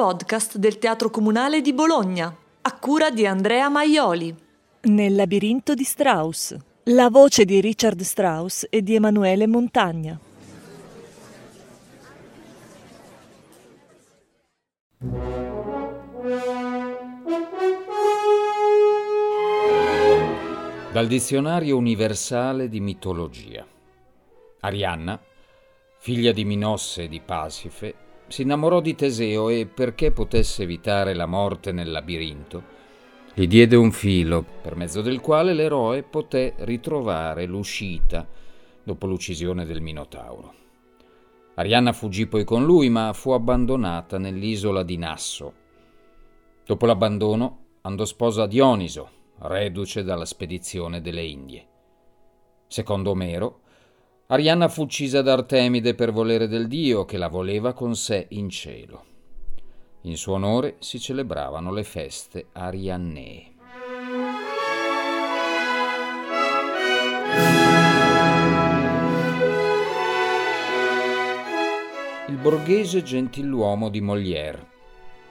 podcast del Teatro Comunale di Bologna, a cura di Andrea Maioli. Nel labirinto di Strauss. La voce di Richard Strauss e di Emanuele Montagna. Dal dizionario universale di mitologia. Arianna, figlia di Minosse e di Pasife, si innamorò di Teseo e, perché potesse evitare la morte nel labirinto, gli diede un filo per mezzo del quale l'eroe poté ritrovare l'uscita dopo l'uccisione del Minotauro. Arianna fuggì poi con lui, ma fu abbandonata nell'isola di Nasso. Dopo l'abbandono andò sposa a Dioniso, reduce dalla spedizione delle Indie. Secondo Omero, Arianna fu uccisa da Artemide per volere del dio che la voleva con sé in cielo. In suo onore si celebravano le feste ariannee. Il borghese gentiluomo di Molière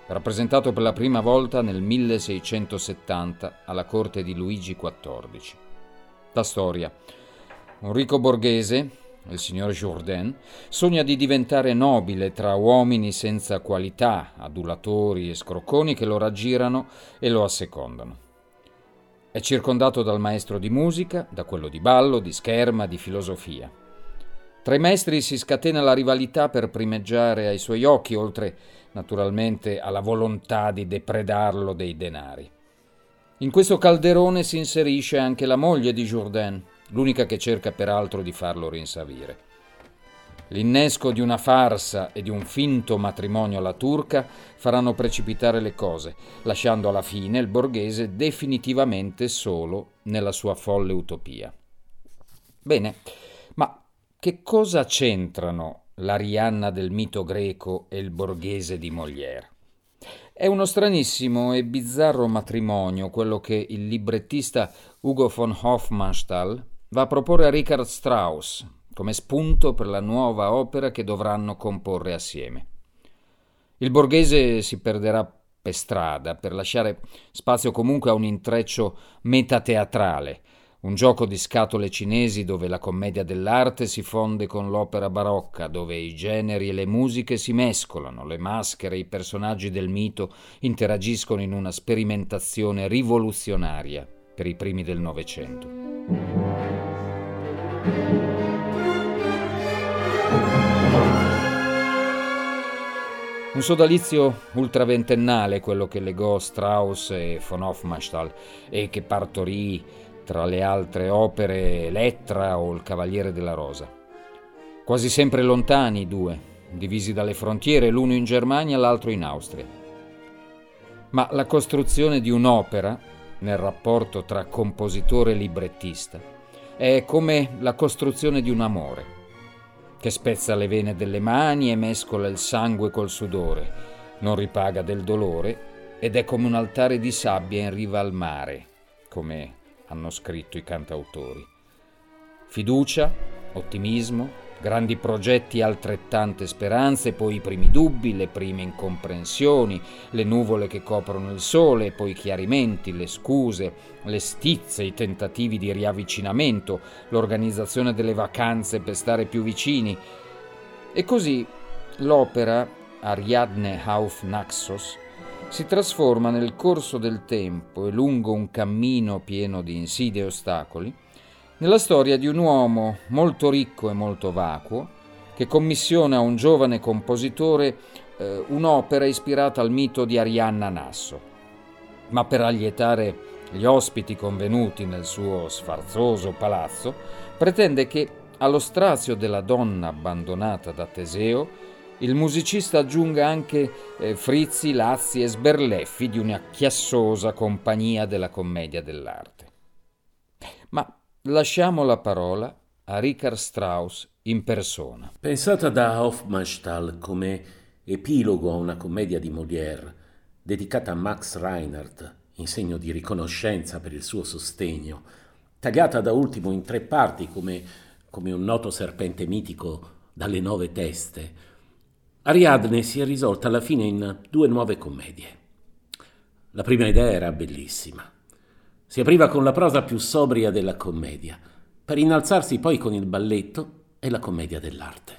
rappresentato per la prima volta nel 1670 alla corte di Luigi XIV. La storia. Un ricco borghese, il signor Jourdain, sogna di diventare nobile tra uomini senza qualità, adulatori e scrocconi che lo raggirano e lo assecondano. È circondato dal maestro di musica, da quello di ballo, di scherma, di filosofia. Tra i maestri si scatena la rivalità per primeggiare ai suoi occhi, oltre naturalmente alla volontà di depredarlo dei denari. In questo calderone si inserisce anche la moglie di Jourdain, l'unica che cerca peraltro di farlo rinsavire. L'innesco di una farsa e di un finto matrimonio alla turca faranno precipitare le cose, lasciando alla fine il borghese definitivamente solo nella sua folle utopia. Bene, ma che cosa c'entrano l'Arianna del mito greco e il borghese di Molière. È uno stranissimo e bizzarro matrimonio quello che il librettista Ugo von Hofmannsthal va a proporre a Richard Strauss come spunto per la nuova opera che dovranno comporre assieme. Il borghese si perderà per strada per lasciare spazio comunque a un intreccio metateatrale, un gioco di scatole cinesi dove la commedia dell'arte si fonde con l'opera barocca, dove i generi e le musiche si mescolano, le maschere e i personaggi del mito interagiscono in una sperimentazione rivoluzionaria per i primi del Novecento. Un sodalizio ultraventennale quello che legò Strauss e von Hofmannsthal e che partorì tra le altre opere Elettra o Il Cavaliere della Rosa. Quasi sempre lontani i due, divisi dalle frontiere, l'uno in Germania l'altro in Austria. Ma la costruzione di un'opera, nel rapporto tra compositore e librettista, è come la costruzione di un amore, che spezza le vene delle mani e mescola il sangue col sudore, non ripaga del dolore ed è come un altare di sabbia in riva al mare, come hanno scritto i cantautori. Fiducia, ottimismo, grandi progetti e altrettante speranze, poi i primi dubbi, le prime incomprensioni, le nuvole che coprono il sole, poi i chiarimenti, le scuse, le stizze, i tentativi di riavvicinamento, l'organizzazione delle vacanze per stare più vicini. E così l'opera Ariadne auf Naxos si trasforma nel corso del tempo e lungo un cammino pieno di insidie e ostacoli nella storia di un uomo molto ricco e molto vacuo che commissiona a un giovane compositore eh, un'opera ispirata al mito di Arianna Nasso. Ma per allietare gli ospiti convenuti nel suo sfarzoso palazzo, pretende che allo strazio della donna abbandonata da Teseo il musicista aggiunga anche eh, frizzi, lazzi e sberleffi di una chiassosa compagnia della commedia dell'arte. Ma lasciamo la parola a Richard Strauss in persona. Pensata da Hofmannsthal come epilogo a una commedia di Molière, dedicata a Max Reinhardt in segno di riconoscenza per il suo sostegno, tagliata da ultimo in tre parti come, come un noto serpente mitico dalle nove teste, Ariadne si è risolta alla fine in due nuove commedie. La prima idea era bellissima. Si apriva con la prosa più sobria della commedia, per innalzarsi poi con il balletto e la commedia dell'arte.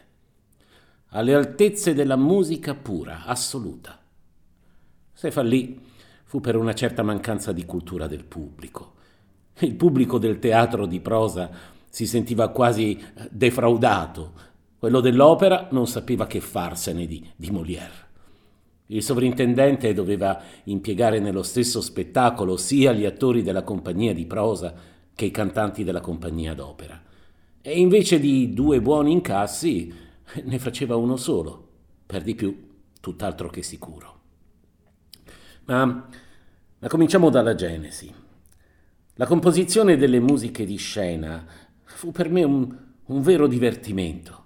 Alle altezze della musica pura, assoluta. Se fallì, fu per una certa mancanza di cultura del pubblico. Il pubblico del teatro di prosa si sentiva quasi eh, defraudato, quello dell'opera non sapeva che farsene di, di Molière. Il sovrintendente doveva impiegare nello stesso spettacolo sia gli attori della compagnia di prosa che i cantanti della compagnia d'opera. E invece di due buoni incassi ne faceva uno solo, per di più tutt'altro che sicuro. Ma, ma cominciamo dalla Genesi. La composizione delle musiche di scena fu per me un, un vero divertimento.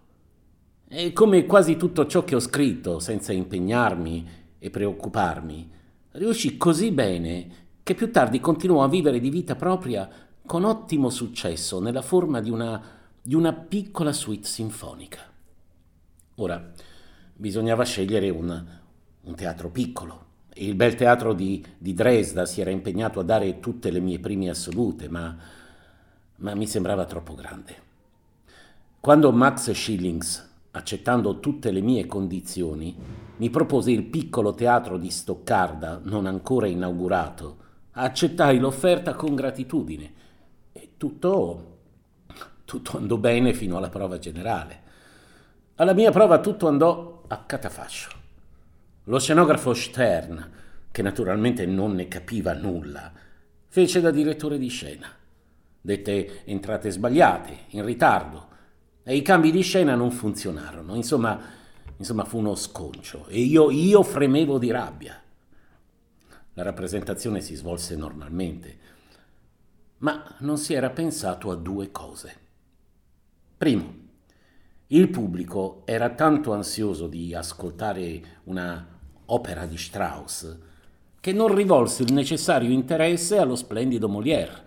E come quasi tutto ciò che ho scritto, senza impegnarmi e preoccuparmi, riuscì così bene che più tardi continuò a vivere di vita propria con ottimo successo nella forma di una, di una piccola suite sinfonica. Ora, bisognava scegliere un, un teatro piccolo. Il bel teatro di, di, Dresda si era impegnato a dare tutte le mie prime assolute, ma, ma mi sembrava troppo grande. Quando Max Schillings, accettando tutte le mie condizioni, mi propose il piccolo teatro di Stoccarda, non ancora inaugurato, accettai l'offerta con gratitudine e tutto, tutto andò bene fino alla prova generale. Alla mia prova tutto andò a catafascio. Lo scenografo Stern, che naturalmente non ne capiva nulla, fece da direttore di scena. Dette entrate sbagliate, in ritardo, e i cambi di scena non funzionarono. Insomma, insomma fu uno sconcio e io, io fremevo di rabbia. La rappresentazione si svolse normalmente, ma non si era pensato a due cose. Primo, il pubblico era tanto ansioso di ascoltare una opera di Strauss che non rivolse il necessario interesse allo splendido Molière.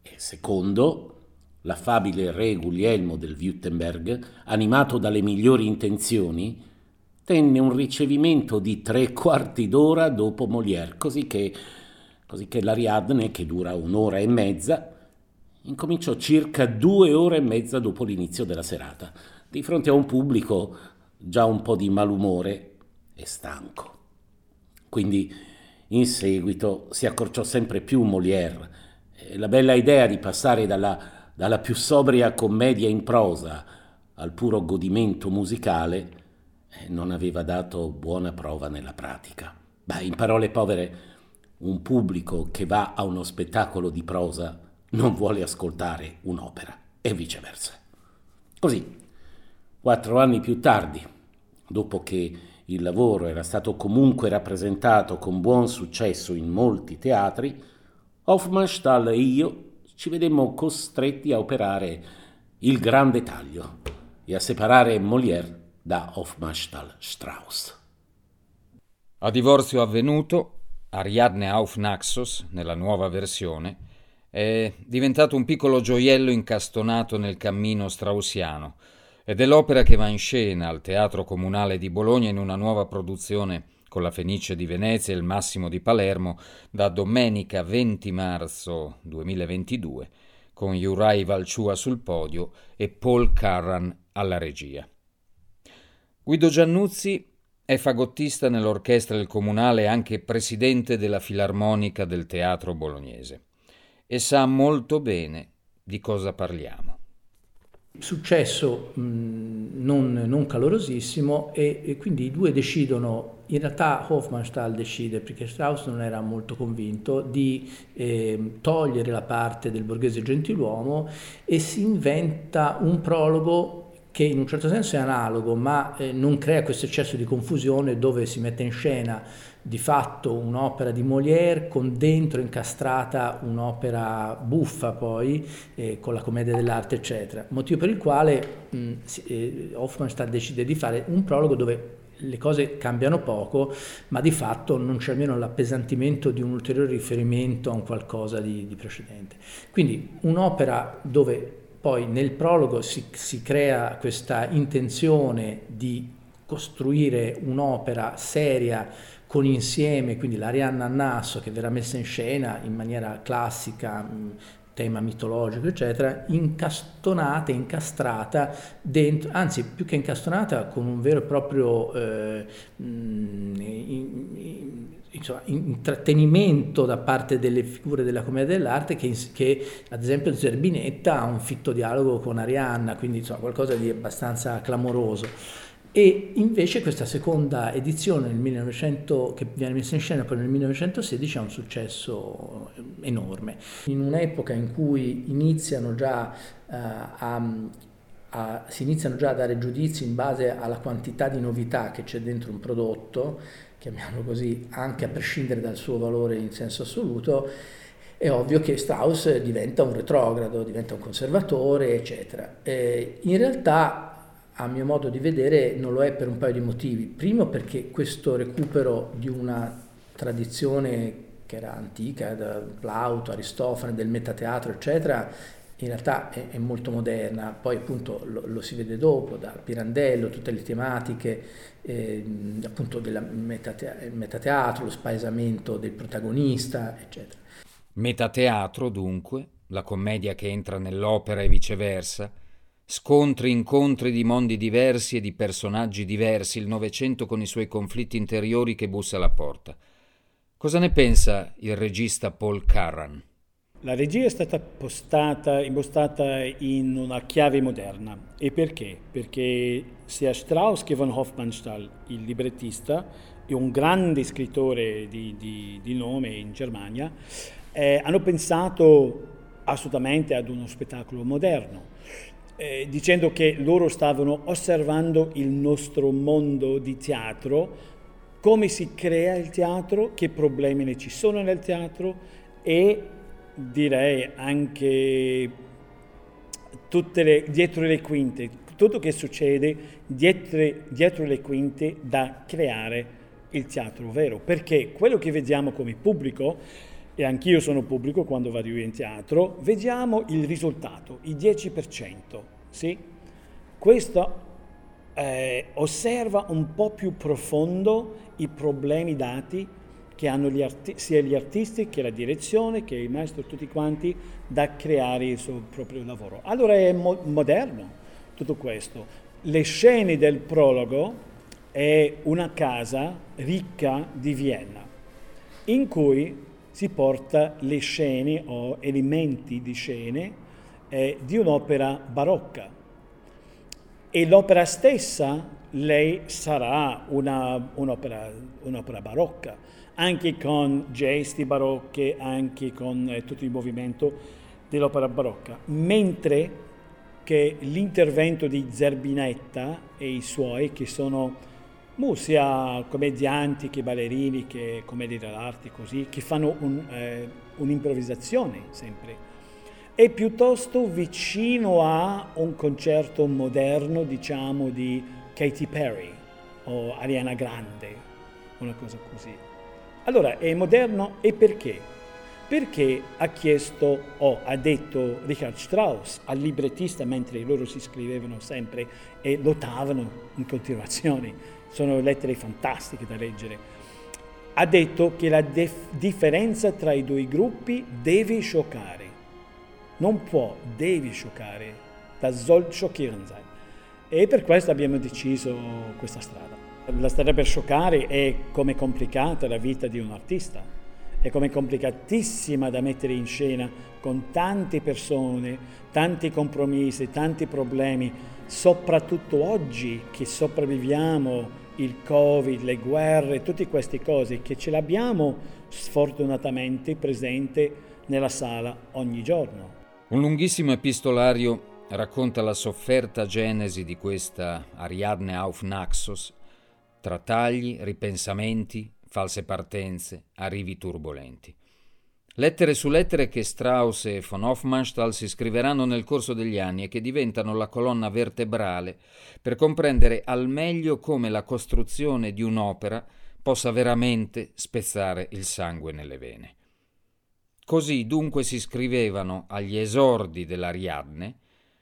E secondo, l'affabile re Guglielmo del Württemberg, animato dalle migliori intenzioni, tenne un ricevimento di tre quarti d'ora dopo Molière, così che, l'Ariadne, che dura un'ora e mezza, incominciò circa due ore e mezza dopo l'inizio della serata di fronte a un pubblico già un po' di malumore e stanco. Quindi in seguito si accorciò sempre più Molière la bella idea di passare dalla, dalla più sobria commedia in prosa al puro godimento musicale eh, non aveva dato buona prova nella pratica. Beh, in parole povere, un pubblico che va a uno spettacolo di prosa non vuole ascoltare un'opera e viceversa. Così Quattro anni più tardi, dopo che il lavoro era stato comunque rappresentato con buon successo in molti teatri, Hofmannsthal e io ci vedemmo costretti a operare il grande taglio e a separare Molière da Hofmannsthal Strauss. A divorzio avvenuto, Ariadne auf Naxos, nella nuova versione, è diventato un piccolo gioiello incastonato nel cammino straussiano, ed è l'opera che va in scena al Teatro Comunale di Bologna in una nuova produzione con la Fenice di Venezia e il Massimo di Palermo da domenica 20 marzo 2022 con Juraj Valciua sul podio e Paul Carran alla regia. Guido Giannuzzi è fagottista nell'orchestra del comunale e anche presidente della Filarmonica del Teatro Bolognese e sa molto bene di cosa parliamo. Successo mh, non, non, calorosissimo e, e, quindi i due decidono, in realtà Hofmannsthal decide, perché Strauss non era molto convinto, di eh, togliere la parte del borghese gentiluomo e si inventa un prologo che in un certo senso è analogo, ma eh, non crea questo eccesso di confusione dove si mette in scena di fatto un'opera di Molière con dentro incastrata un'opera buffa poi eh, con la commedia dell'arte eccetera. Motivo per il quale mh, eh, Hofmannsthal decide di fare un prologo dove le cose cambiano poco ma di fatto non c'è almeno l'appesantimento di un ulteriore riferimento a un qualcosa di, di precedente. Quindi un'opera dove poi nel prologo si, si crea questa intenzione di costruire un'opera seria con insieme, quindi l'Arianna Nasso che verrà messa in scena in maniera classica, tema mitologico, eccetera, incastonata, incastrata dentro, anzi più che incastonata con un vero e proprio eh, in, in, insomma, intrattenimento da parte delle figure della commedia dell'arte che, che, ad esempio Zerbinetta ha un fitto dialogo con Arianna, quindi insomma, qualcosa di abbastanza clamoroso. E invece questa seconda edizione nel 1900, che viene messa in scena poi nel 1916 ha un successo enorme. In un'epoca in cui iniziano già uh, a, a, si iniziano già a dare giudizi in base alla quantità di novità che c'è dentro un prodotto, chiamiamolo così, anche a prescindere dal suo valore in senso assoluto, è ovvio che Strauss diventa un retrogrado, diventa un conservatore, eccetera. Eh, in realtà a mio modo di vedere non lo è per un paio di motivi. Primo perché questo recupero di una tradizione che era antica, da Plauto, Aristofane, del metateatro, eccetera, in realtà è, è molto moderna, poi appunto lo, lo, si vede dopo, da Pirandello, tutte le tematiche eh, appunto del metate, metateatro, lo spaesamento del protagonista, eccetera. Metateatro dunque, la commedia che entra nell'opera e viceversa, Scontri, incontri di mondi diversi e di personaggi diversi, il Novecento con i suoi conflitti interiori che bussa alla porta. Cosa ne pensa il regista Paul Carran? La regia è stata postata, impostata in una chiave moderna. E perché? Perché sia Strauss che von Hofmannsthal, il librettista, e un grande scrittore di, di, di nome in Germania, eh, hanno pensato assolutamente ad uno spettacolo moderno eh, dicendo che loro stavano osservando il nostro mondo di teatro, come si crea il teatro, che problemi ne ci sono nel teatro e direi anche le, dietro le quinte, tutto che succede dietro, dietro le quinte da creare il teatro vero, perché quello che vediamo come pubblico e anch'io sono pubblico quando vado in teatro, vediamo il risultato, il 10%. Sì? Questo eh, osserva un po' più profondo i problemi dati che hanno gli arti- sia gli artisti che la direzione, che il maestro, tutti quanti, da creare il suo proprio lavoro. Allora è mo- moderno tutto questo. Le scene del prologo è una casa ricca di Vienna, in cui si porta le scene o elementi di scene eh, di un'opera barocca. E l'opera stessa, lei sarà una, un'opera, un'opera, barocca, anche con gesti barocche, anche con eh, tutto il movimento dell'opera barocca, mentre che l'intervento di Zerbinetta e i suoi, che sono sia commedianti che ballerini che commedie dell'arte così, che fanno un, eh, un'improvvisazione sempre. È piuttosto vicino a un concerto moderno, diciamo, di Katy Perry o Ariana Grande, una cosa così. Allora, è moderno e perché? Perché ha chiesto o ha detto Richard Strauss al librettista mentre loro si scrivevano sempre e lottavano in continuazione sono lettere fantastiche da leggere, ha detto che la def- differenza tra i due gruppi deve scioccare. Non può, deve scioccare. Das soll schockierend sein. E per questo abbiamo deciso questa strada. La strada per scioccare è come complicata la vita di un artista, è come complicatissima da mettere in scena con tante persone, tanti compromessi, tanti problemi, soprattutto oggi che sopravviviamo il Covid, le guerre, tutte queste cose che ce l'abbiamo sfortunatamente presente nella sala ogni giorno. Un lunghissimo epistolario racconta la sofferta genesi di questa Ariadne auf Naxos, tra tagli, ripensamenti, false partenze, arrivi turbolenti. Lettere su lettere che Strauss e von Hofmannsthal si scriveranno nel corso degli anni e che diventano la colonna vertebrale per comprendere al meglio come la costruzione di un'opera possa veramente spezzare il sangue nelle vene. Così dunque si scrivevano agli esordi dell'Ariadne,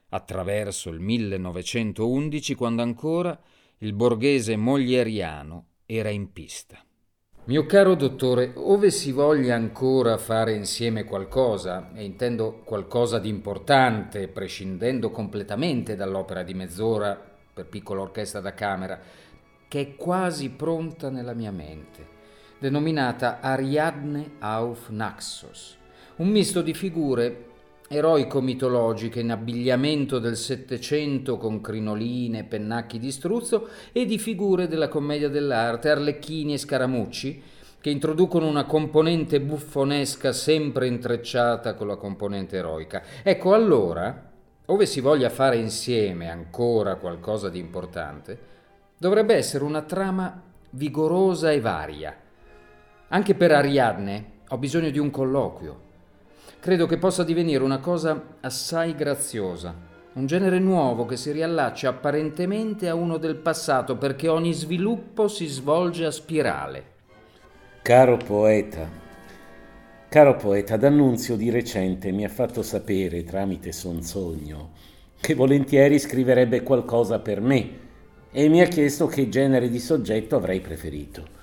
attraverso il 1911, quando ancora Il borghese moglieriano era in pista. Mio caro dottore, ove si voglia ancora fare insieme qualcosa, e intendo qualcosa di importante, prescindendo completamente dall'opera di mezz'ora per piccola orchestra da camera, che è quasi pronta nella mia mente, denominata Ariadne auf Naxos, un misto di figure eroico-mitologiche in abbigliamento del Settecento con crinoline pennacchi di struzzo e di figure della commedia dell'arte, arlecchini e scaramucci, che introducono una componente buffonesca sempre intrecciata con la componente eroica. Ecco allora, ove si voglia fare insieme ancora qualcosa di importante, dovrebbe essere una trama vigorosa e varia. Anche per Ariadne ho bisogno di un colloquio credo che possa divenire una cosa assai graziosa, un genere nuovo che si riallaccia apparentemente a uno del passato perché ogni sviluppo si svolge a spirale. Caro poeta, caro poeta, D'Annunzio di recente mi ha fatto sapere tramite son sogno che volentieri scriverebbe qualcosa per me e mi ha chiesto che genere di soggetto avrei preferito.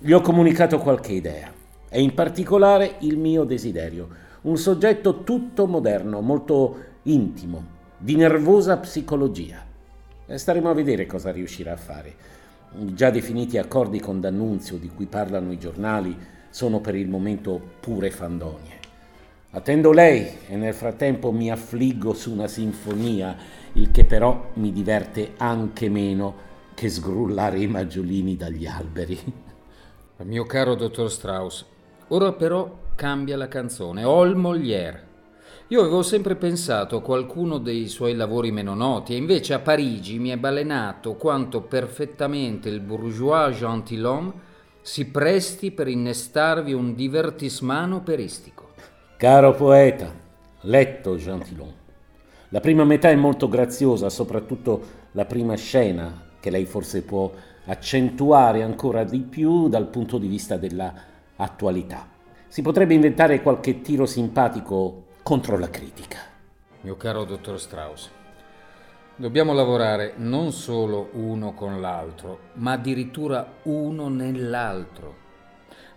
Gli ho comunicato qualche idea e in particolare il mio desiderio un soggetto tutto moderno, molto intimo, di nervosa psicologia. E staremo a vedere cosa riuscirà a fare. I già definiti accordi con D'Annunzio di cui parlano i giornali sono per il momento pure fandonie. Attendo lei e nel frattempo mi affliggo su una sinfonia, il che però mi diverte anche meno che sgrullare i maggiolini dagli alberi. Mio caro dottor Strauss, ora però cambia la canzone, All Molière. Io avevo sempre pensato a qualcuno dei suoi lavori meno noti e invece a Parigi mi è balenato quanto perfettamente il bourgeois gentilhomme si presti per innestarvi un divertismano operistico. Caro poeta, letto gentilhomme, la prima metà è molto graziosa, soprattutto la prima scena, che lei forse può accentuare ancora di più dal punto di vista della attualità. Si potrebbe inventare qualche tiro simpatico contro la critica. Mio caro dottor Strauss, dobbiamo lavorare non solo uno con l'altro, ma addirittura uno nell'altro.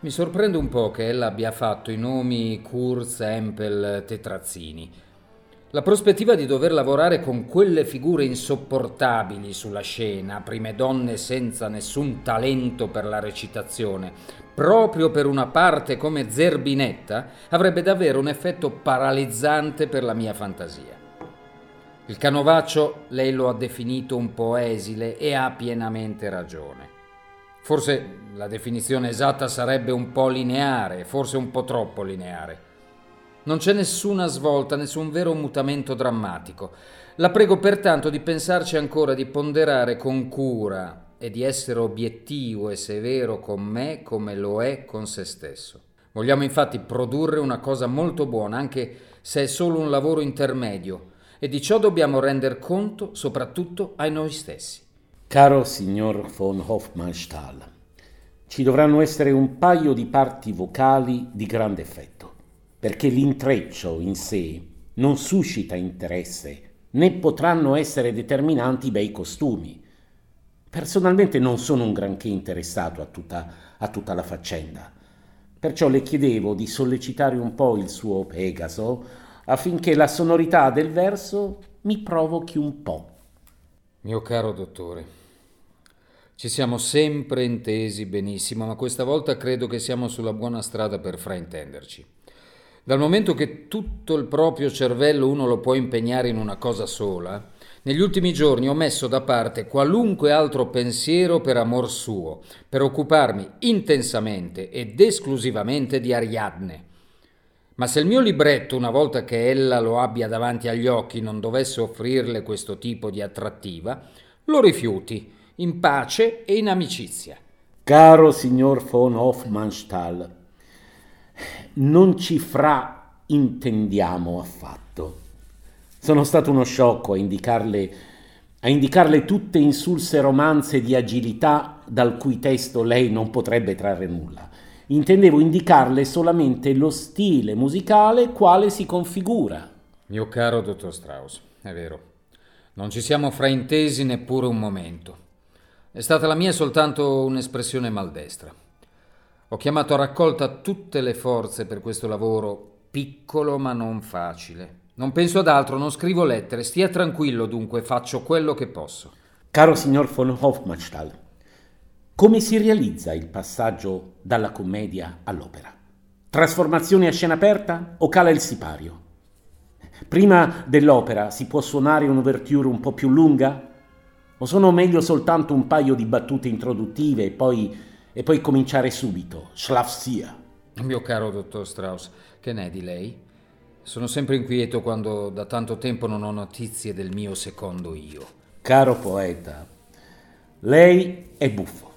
Mi sorprende un po' che ella abbia fatto i nomi Kurz, Empel, Tetrazzini. La prospettiva di dover lavorare con quelle figure insopportabili sulla scena, prime donne senza nessun talento per la recitazione, proprio per una parte come Zerbinetta, avrebbe davvero un effetto paralizzante per la mia fantasia. Il canovaccio lei lo ha definito un po' esile e ha pienamente ragione. Forse la definizione esatta sarebbe un po' lineare, forse un po' troppo lineare. Non c'è nessuna svolta, nessun vero mutamento drammatico. La prego pertanto di pensarci ancora, di ponderare con cura e di essere obiettivo e severo con me come lo è con se stesso. Vogliamo infatti produrre una cosa molto buona, anche se è solo un lavoro intermedio, e di ciò dobbiamo render conto soprattutto a noi stessi. Caro signor von Hofmannsthal, ci dovranno essere un paio di parti vocali di grande effetto perché l'intreccio in sé non suscita interesse, né potranno essere determinanti i bei costumi. Personalmente non sono un granché interessato a tutta, a tutta la faccenda, perciò le chiedevo di sollecitare un po' il suo Pegaso affinché la sonorità del verso mi provochi un po'. Mio caro dottore, ci siamo sempre intesi benissimo, ma questa volta credo che siamo sulla buona strada per fraintenderci. Dal momento che tutto il proprio cervello uno lo può impegnare in una cosa sola, negli ultimi giorni ho messo da parte qualunque altro pensiero per amor suo, per occuparmi intensamente ed esclusivamente di Ariadne. Ma se il mio libretto, una volta che ella lo abbia davanti agli occhi, non dovesse offrirle questo tipo di attrattiva, lo rifiuti, in pace e in amicizia. Caro signor von Hofmannsthal, non ci fra intendiamo affatto. Sono stato uno sciocco a indicarle, a indicarle tutte insulse romanze di agilità dal cui testo lei non potrebbe trarre nulla. Intendevo indicarle solamente lo stile musicale quale si configura. Mio caro dottor Strauss, è vero, non ci siamo fraintesi neppure un momento. È stata la mia soltanto un'espressione maldestra. Ho chiamato a raccolta tutte le forze per questo lavoro, piccolo ma non facile. Non penso ad altro, non scrivo lettere, stia tranquillo dunque, faccio quello che posso. Caro signor von Hofmannsthal, come si realizza il passaggio dalla commedia all'opera? Trasformazione a scena aperta o cala il sipario? Prima dell'opera si può suonare un'ouverture un po' più lunga? O sono meglio soltanto un paio di battute introduttive e poi, e poi cominciare subito? Schlafsia. Mio caro dottor Strauss, che n'è di lei? Sono sempre inquieto quando da tanto tempo non ho notizie del mio secondo io. Caro poeta, lei è buffo.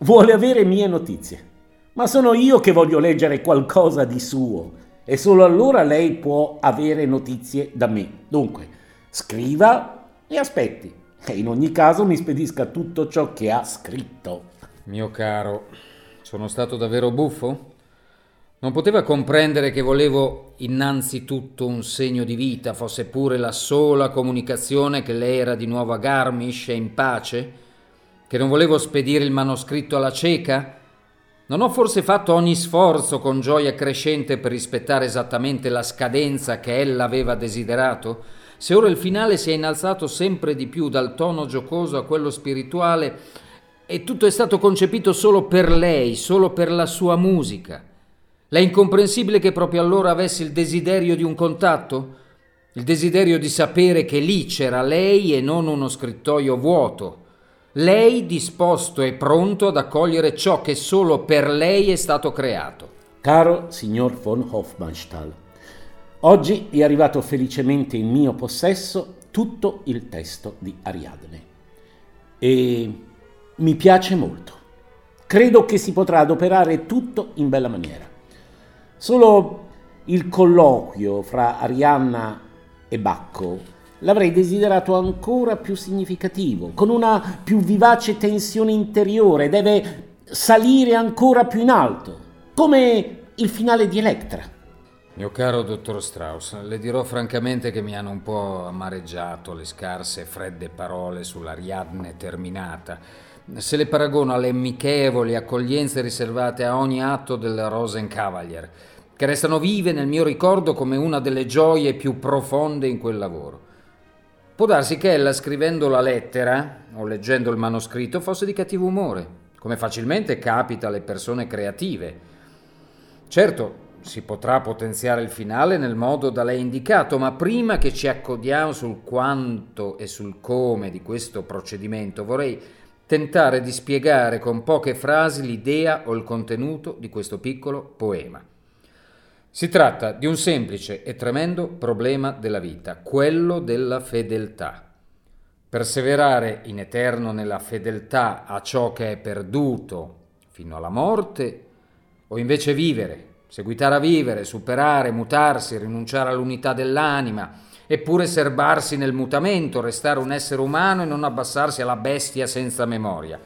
Vuole avere mie notizie. Ma sono io che voglio leggere qualcosa di suo e solo allora lei può avere notizie da me. Dunque, scriva e aspetti. E in ogni caso mi spedisca tutto ciò che ha scritto. Mio caro, sono stato davvero buffo? Non poteva comprendere che volevo innanzitutto un segno di vita, fosse pure la sola comunicazione che lei era di nuovo a Garmisch e in pace? Che non volevo spedire il manoscritto alla cieca? Non ho forse fatto ogni sforzo con gioia crescente per rispettare esattamente la scadenza che ella aveva desiderato? Se ora il finale si è innalzato sempre di più dal tono giocoso a quello spirituale e tutto è stato concepito solo per lei, solo per la sua musica. L'è incomprensibile che proprio allora avessi il desiderio di un contatto? Il desiderio di sapere che lì c'era lei e non uno scrittoio vuoto. Lei disposto e pronto ad accogliere ciò che solo per lei è stato creato. Caro signor von Hofmannsthal, oggi è arrivato felicemente in mio possesso tutto il testo di Ariadne. E mi piace molto. Credo che si potrà adoperare tutto in bella maniera. Solo il colloquio fra Arianna e Bacco l'avrei desiderato ancora più significativo, con una più vivace tensione interiore, deve salire ancora più in alto, come il finale di Electra. Mio caro dottor Strauss, le dirò francamente che mi hanno un po' amareggiato le scarse e fredde parole sull'Ariadne terminata se le paragono alle amichevoli accoglienze riservate a ogni atto del Rosenkavalier, che restano vive nel mio ricordo come una delle gioie più profonde in quel lavoro. Può darsi che ella, scrivendo la lettera o leggendo il manoscritto, fosse di cattivo umore, come facilmente capita alle persone creative. Certo, si potrà potenziare il finale nel modo da lei indicato, ma prima che ci accodiamo sul quanto e sul come di questo procedimento, vorrei tentare di spiegare con poche frasi l'idea o il contenuto di questo piccolo poema. Si tratta di un semplice e tremendo problema della vita, quello della fedeltà. Perseverare in eterno nella fedeltà a ciò che è perduto fino alla morte, o invece vivere, seguitare a vivere, superare, mutarsi, rinunciare all'unità dell'anima, eppure serbarsi nel mutamento, restare un essere umano e non abbassarsi alla bestia senza memoria.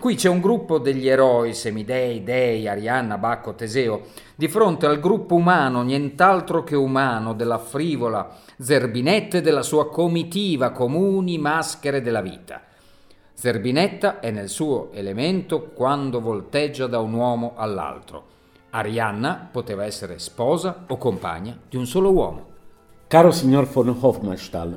Qui c'è un gruppo degli eroi, semidei, dei, Arianna, Bacco, Teseo, di fronte al gruppo umano, nient'altro che umano, della frivola Zerbinetta e della sua comitiva, comuni maschere della vita. Zerbinetta è nel suo elemento quando volteggia da un uomo all'altro. Arianna poteva essere sposa o compagna di un solo uomo. Caro signor von Hofmannsthal,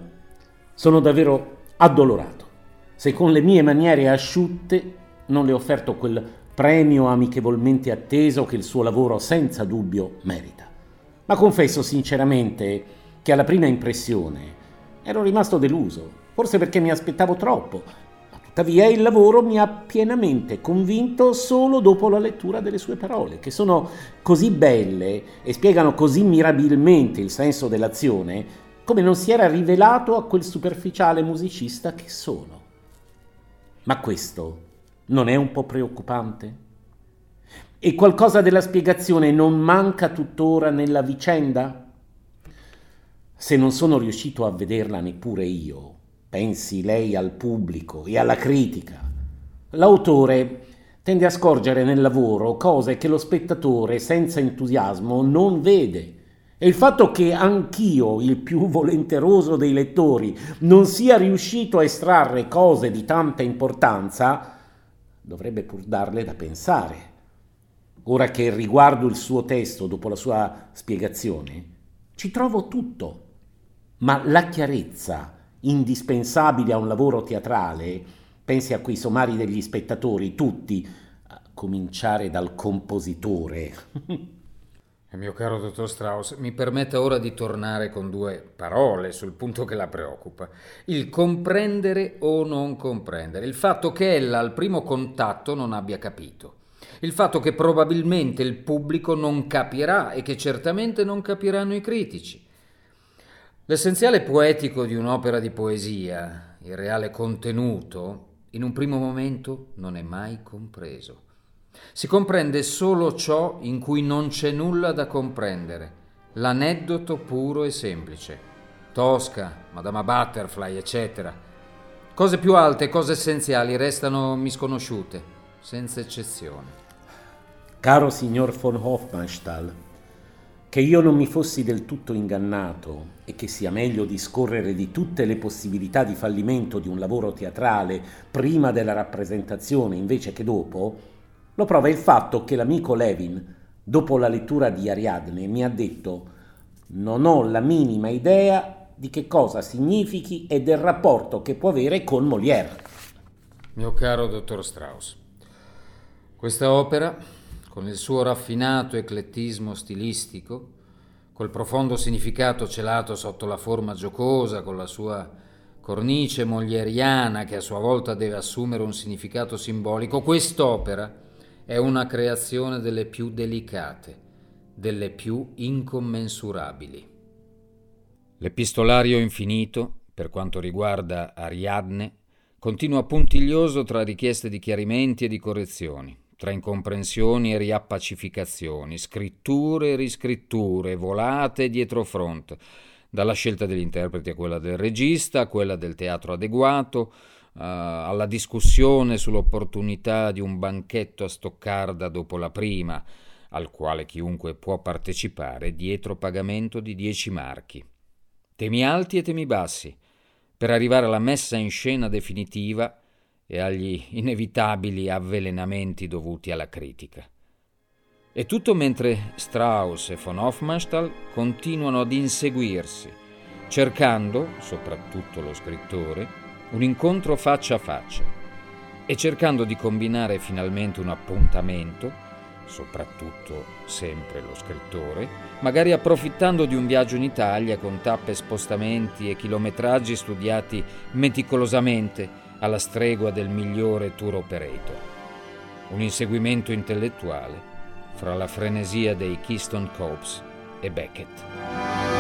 sono davvero addolorato se con le mie maniere asciutte non le ho offerto quel premio amichevolmente atteso che il suo lavoro senza dubbio merita. Ma confesso sinceramente che alla prima impressione ero rimasto deluso, forse perché mi aspettavo troppo, Tuttavia il lavoro mi ha pienamente convinto solo dopo la lettura delle sue parole, che sono così belle e spiegano così mirabilmente il senso dell'azione, come non si era rivelato a quel superficiale musicista che sono. Ma questo non è un po' preoccupante? E qualcosa della spiegazione non manca tuttora nella vicenda? Se non sono riuscito a vederla neppure io, pensi lei al pubblico e alla critica. L'autore tende a scorgere nel lavoro cose che lo spettatore senza entusiasmo non vede E il fatto che anch'io, il più volenteroso dei lettori, non sia riuscito a estrarre cose di tanta importanza, dovrebbe pur darle da pensare. Ora che riguardo il suo testo dopo la sua spiegazione, ci trovo tutto. Ma la chiarezza, indispensabile a un lavoro teatrale, pensi a quei somari degli spettatori, tutti, a cominciare dal compositore. Mio caro dottor Strauss, mi permetta ora di tornare con due parole sul punto che la preoccupa. Il comprendere o non comprendere. Il fatto che ella al primo contatto non abbia capito. Il fatto che probabilmente il pubblico non capirà e che certamente non capiranno i critici. L'essenziale poetico di un'opera di poesia, il reale contenuto, in un primo momento non è mai compreso. Si comprende solo ciò in cui non c'è nulla da comprendere, l'aneddoto puro e semplice. Tosca, Madama Butterfly, eccetera. Cose più alte, cose essenziali restano misconosciute, senza eccezione. Caro signor von Hofmannsthal, che io non mi fossi del tutto ingannato e che sia meglio discorrere di tutte le possibilità di fallimento di un lavoro teatrale prima della rappresentazione invece che dopo, lo prova il fatto che l'amico Levin, dopo la lettura di Ariadne, mi ha detto non ho la minima idea di che cosa significhi e del rapporto che può avere con Molière. Mio caro dottor Strauss, questa opera, con il suo raffinato eclettismo stilistico, col profondo significato celato sotto la forma giocosa, con la sua cornice molieriana che a sua volta deve assumere un significato simbolico, quest'opera è una creazione delle più delicate, delle più incommensurabili. L'epistolario infinito, per quanto riguarda Ariadne, continua puntiglioso tra richieste di chiarimenti e di correzioni, tra incomprensioni e riappacificazioni, scritture e riscritture, volate dietro front, dalla scelta degli interpreti a quella del regista, a quella del teatro adeguato, uh, alla discussione sull'opportunità di un banchetto a Stoccarda dopo la prima, al quale chiunque può partecipare dietro pagamento di 10 marchi. Temi alti e temi bassi, per arrivare alla messa in scena definitiva e agli inevitabili avvelenamenti dovuti alla critica. E tutto mentre Strauss e von Hofmannsthal continuano ad inseguirsi, cercando, soprattutto lo scrittore, un incontro faccia a faccia e cercando di combinare finalmente un appuntamento, soprattutto sempre lo scrittore, magari approfittando di un viaggio in Italia con tappe, spostamenti e chilometraggi studiati meticolosamente alla stregua del migliore tour operator. Un inseguimento intellettuale fra la frenesia dei Keystone Copes e Beckett.